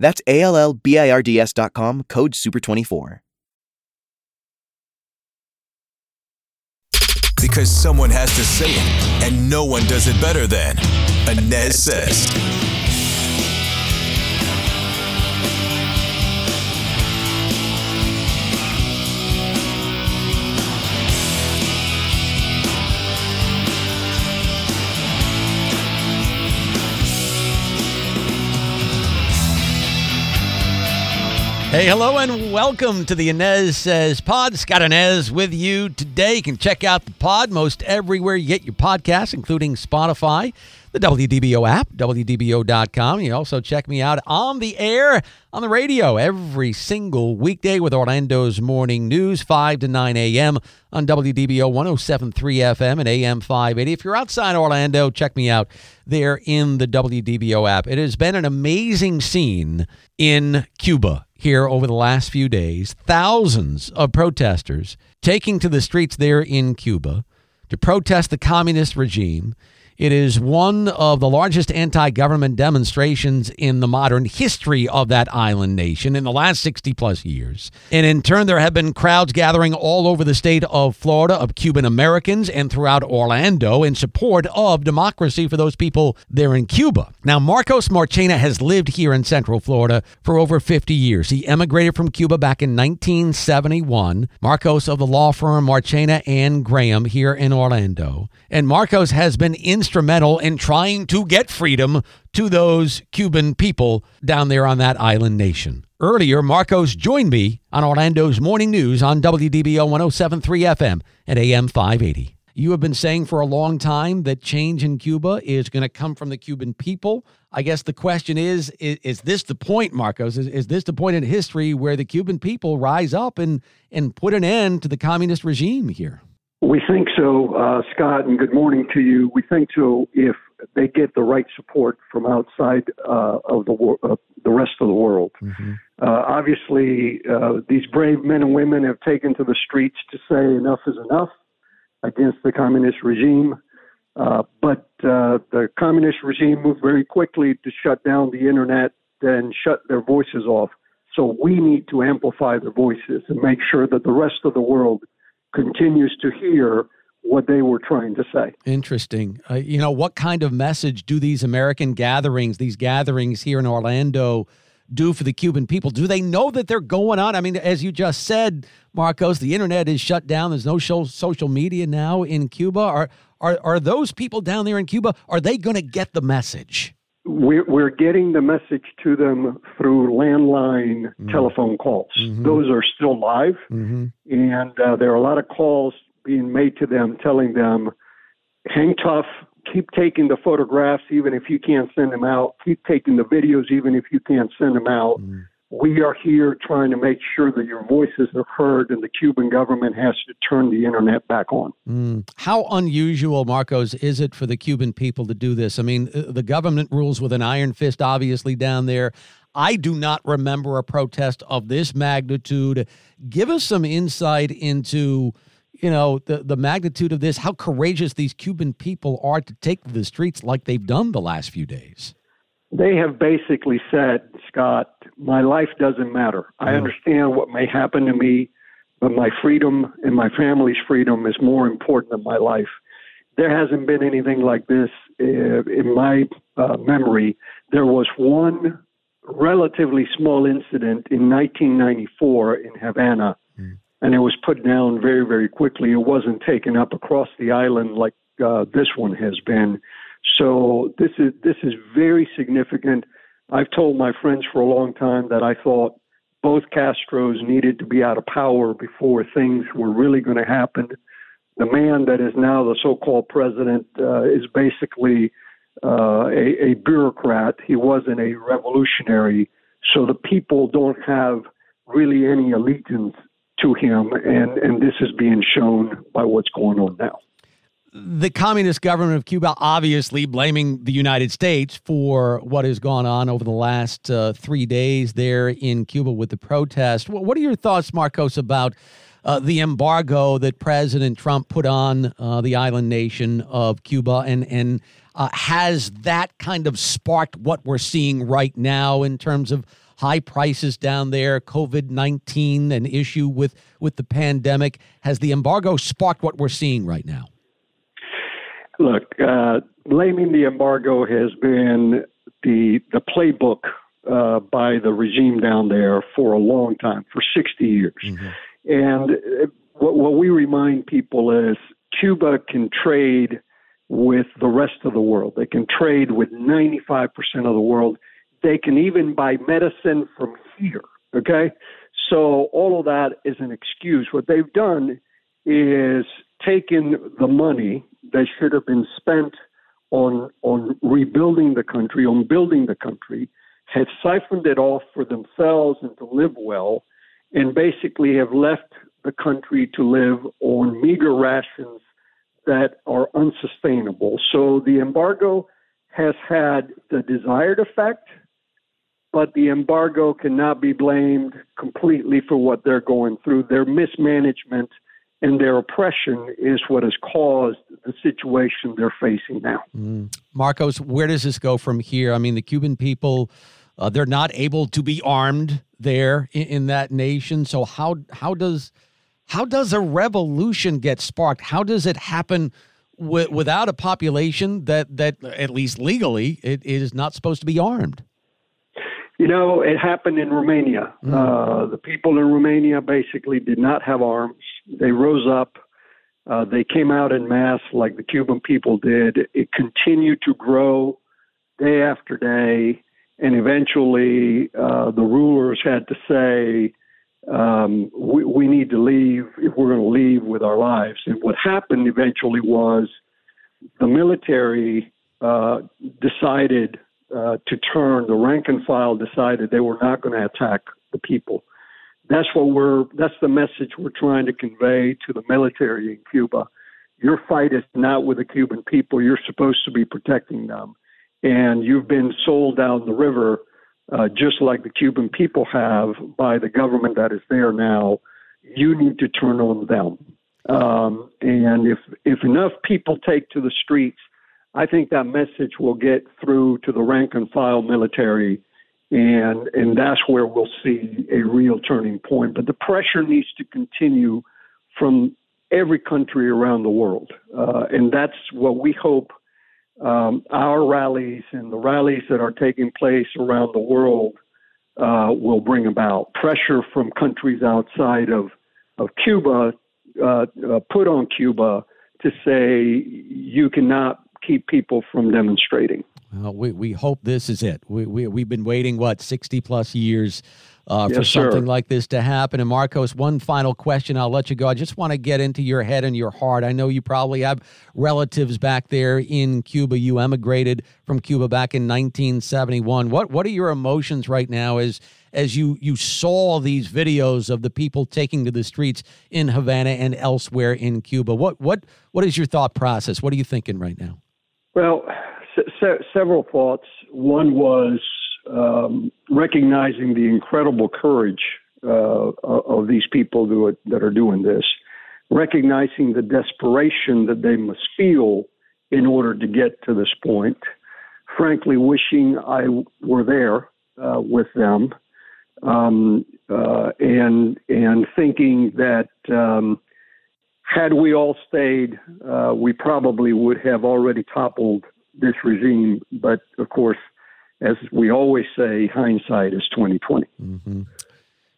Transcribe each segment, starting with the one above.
That's A L L B I R D S.com, code SUPER24. Because someone has to say it, and no one does it better than Anez Sez. Hey, hello, and welcome to the Anez Sez Pod. Scott Anez with you today. You can check out the pod most everywhere you get your podcasts, including Spotify, the WDBO app, WDBO.com. You also check me out on the air, on the radio, every single weekday with Orlando's Morning News, 5 to 9 a.m. on WDBO 1073 FM and AM 580. If you're outside Orlando, check me out there in the WDBO app. It has been an amazing scene in Cuba here over the last few days. Thousands of protesters taking to the streets there in Cuba to protest the communist regime. It is one of the largest anti government demonstrations in the modern history of that island nation in the last 60 plus years. And in turn, there have been crowds gathering all over the state of Florida of Cuban Americans and throughout Orlando in support of democracy for those people there in Cuba. Now, Marcos Marchena has lived here in Central Florida for over 50 years. He emigrated from Cuba back in 1971. Marcos of the law firm Marchena and Graham here in Orlando. And Marcos has been instrumental in trying to get freedom to those Cuban people down there on that island nation. Earlier, Marcos joined me on Orlando's Morning News on WDBO 1073 FM at AM 580. You have been saying for a long time that change in Cuba is going to come from the Cuban people. I guess the question is is, is this the point, Marcos? Is, is this the point in history where the Cuban people rise up and, and put an end to the communist regime here? We think so, uh, Scott, and good morning to you. We think so if they get the right support from outside uh, of the wor- uh, the rest of the world. Mm-hmm. obviously, uh, these brave men and women have taken to the streets to say enough is enough against the communist regime. Uh, but the communist regime moved very quickly to shut down the internet and shut their voices off. So we need to amplify their voices and make sure that the rest of the world continues to hear what they were trying to say. Interesting. Uh, you know, what kind of message do these American gatherings, these gatherings here in Orlando, do for the Cuban people? Do they know that they're going on? I mean, as you just said, Marcos, the internet is shut down. There's no show, social media now in Cuba. Are are are those people down there in Cuba? Are they going to get the message? We're, we're getting the message to them through landline mm-hmm. telephone calls. Mm-hmm. Those are still live, mm-hmm. and uh, there are a lot of calls being made to them telling them, hang tough, keep taking the photographs even if you can't send them out, keep taking the videos even if you can't send them out. We are here trying to make sure that your voices are heard and the Cuban government has to turn the internet back on. Mm. How unusual, Marcos, is it for the Cuban people to do this? I mean, uh, the government rules with an iron fist, obviously, down there. I do not remember a protest of this magnitude. Give us some insight into you know the the magnitude of this how courageous these cuban people are to take to the streets like they've done the last few days they have basically said, Scott, my life doesn't matter. I understand what may happen to me, but my freedom and my family's freedom is more important than my life. There hasn't been anything like this uh, in my uh, memory. There was one relatively small incident in 1994 in Havana, mm. and it was put down very, very quickly. It wasn't taken up across the island like uh, this one has been. So this is this is very significant. I've told my friends for a long time that I thought both Castros needed to be out of power before things were really going to happen. The man that is now the so-called president uh, is basically uh, a, a bureaucrat. He wasn't a revolutionary. So the people don't have really any allegiance to him, and, and this is being shown by what's going on now. The communist government of Cuba obviously blaming the United States for what has gone on over the last uh, three days there in Cuba with the protest. What are your thoughts, Marcos, about uh, the embargo that President Trump put on uh, the island nation of Cuba, and and uh, has that kind of sparked what we're seeing right now in terms of high prices down there, COVID 19, an issue with, with the pandemic. Has the embargo sparked what we're seeing right now? Look, uh, blaming the embargo has been the, the playbook uh, by the regime down there for a long time, for 60 years. Mm-hmm. And uh, what, what we remind people is Cuba can trade with the rest of the world. They can trade with 95% of the world they can even buy medicine from here. Okay. So all of that is an excuse. What they've done is taken the money that should have been spent on on rebuilding the country, on building the country, have siphoned it off for themselves and to live well, and basically have left the country to live on meager rations that are unsustainable. So the embargo has had the desired effect, but the embargo cannot be blamed completely for what they're going through. Their mismanagement and their oppression is what has caused the situation they're facing now. Mm. Marcos, where does this go from here? I mean, the Cuban people. Uh, they're not able to be armed there in, in that nation. So how how does how does a revolution get sparked? How does it happen w- without a population that that at least legally it, it is not supposed to be armed? You know, it happened in Romania. Mm. Uh, the people in Romania basically did not have arms. They rose up. Uh, they came out in mass like the Cuban people did. It continued to grow day after day. And eventually, uh, the rulers had to say, um, we, we need to leave if we're going to leave with our lives. And what happened eventually was the military uh, decided uh, to turn, the rank and file decided they were not going to attack the people. That's what we're. That's the message we're trying to convey to the military in Cuba. Your fight is not with the Cuban people. You're supposed to be protecting them, and you've been sold down the river, uh, just like the Cuban people have by the government that is there now. You need to turn on them. Um, and if if enough people take to the streets I think that message will get through to the rank and file military, and and that's where we'll see a real turning point. But the pressure needs to continue from every country around the world, uh, and that's what we hope um, our rallies and the rallies that are taking place around the world uh, will bring about pressure from countries outside of of Cuba, uh, uh put on Cuba to say you cannot keep people from demonstrating. Well, we, we hope this is it. We, we, we've been waiting, what, 60 plus years uh, yes, for something sir. like this to happen. And Marcos, one final question. I'll let you go. I just want to get into your head and your heart. I know you probably have relatives back there in Cuba. You emigrated from Cuba back in 1971. What what are your emotions right now as as you you saw these videos of the people taking to the streets in Havana and elsewhere in Cuba? What what what is your thought process? What are you thinking right now? Well, se- several thoughts. One was um, recognizing the incredible courage uh, of these people are, that are doing this, recognizing the desperation that they must feel in order to get to this point. Frankly, wishing I were there uh, with them, um, uh, and and thinking that um, had we all stayed, uh, we probably would have already toppled this regime. But of course, as we always say, hindsight is twenty twenty. Mm-hmm.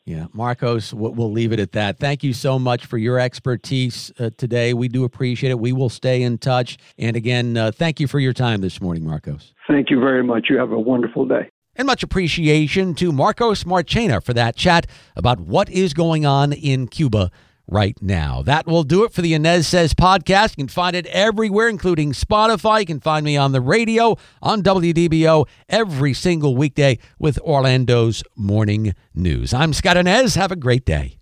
Yeah, Marcos, we'll leave it at that. Thank you so much for your expertise uh, today. We do appreciate it. We will stay in touch. And again, uh, thank you for your time this morning, Marcos. Thank you very much. You have a wonderful day. And much appreciation to Marcos Marchena for that chat about what is going on in Cuba right now. That will do it for the Anez Sez podcast. You can find it everywhere, including Spotify. You can find me on the radio on WDBO every single weekday with Orlando's Morning News. I'm Scott Anez. Have a great day.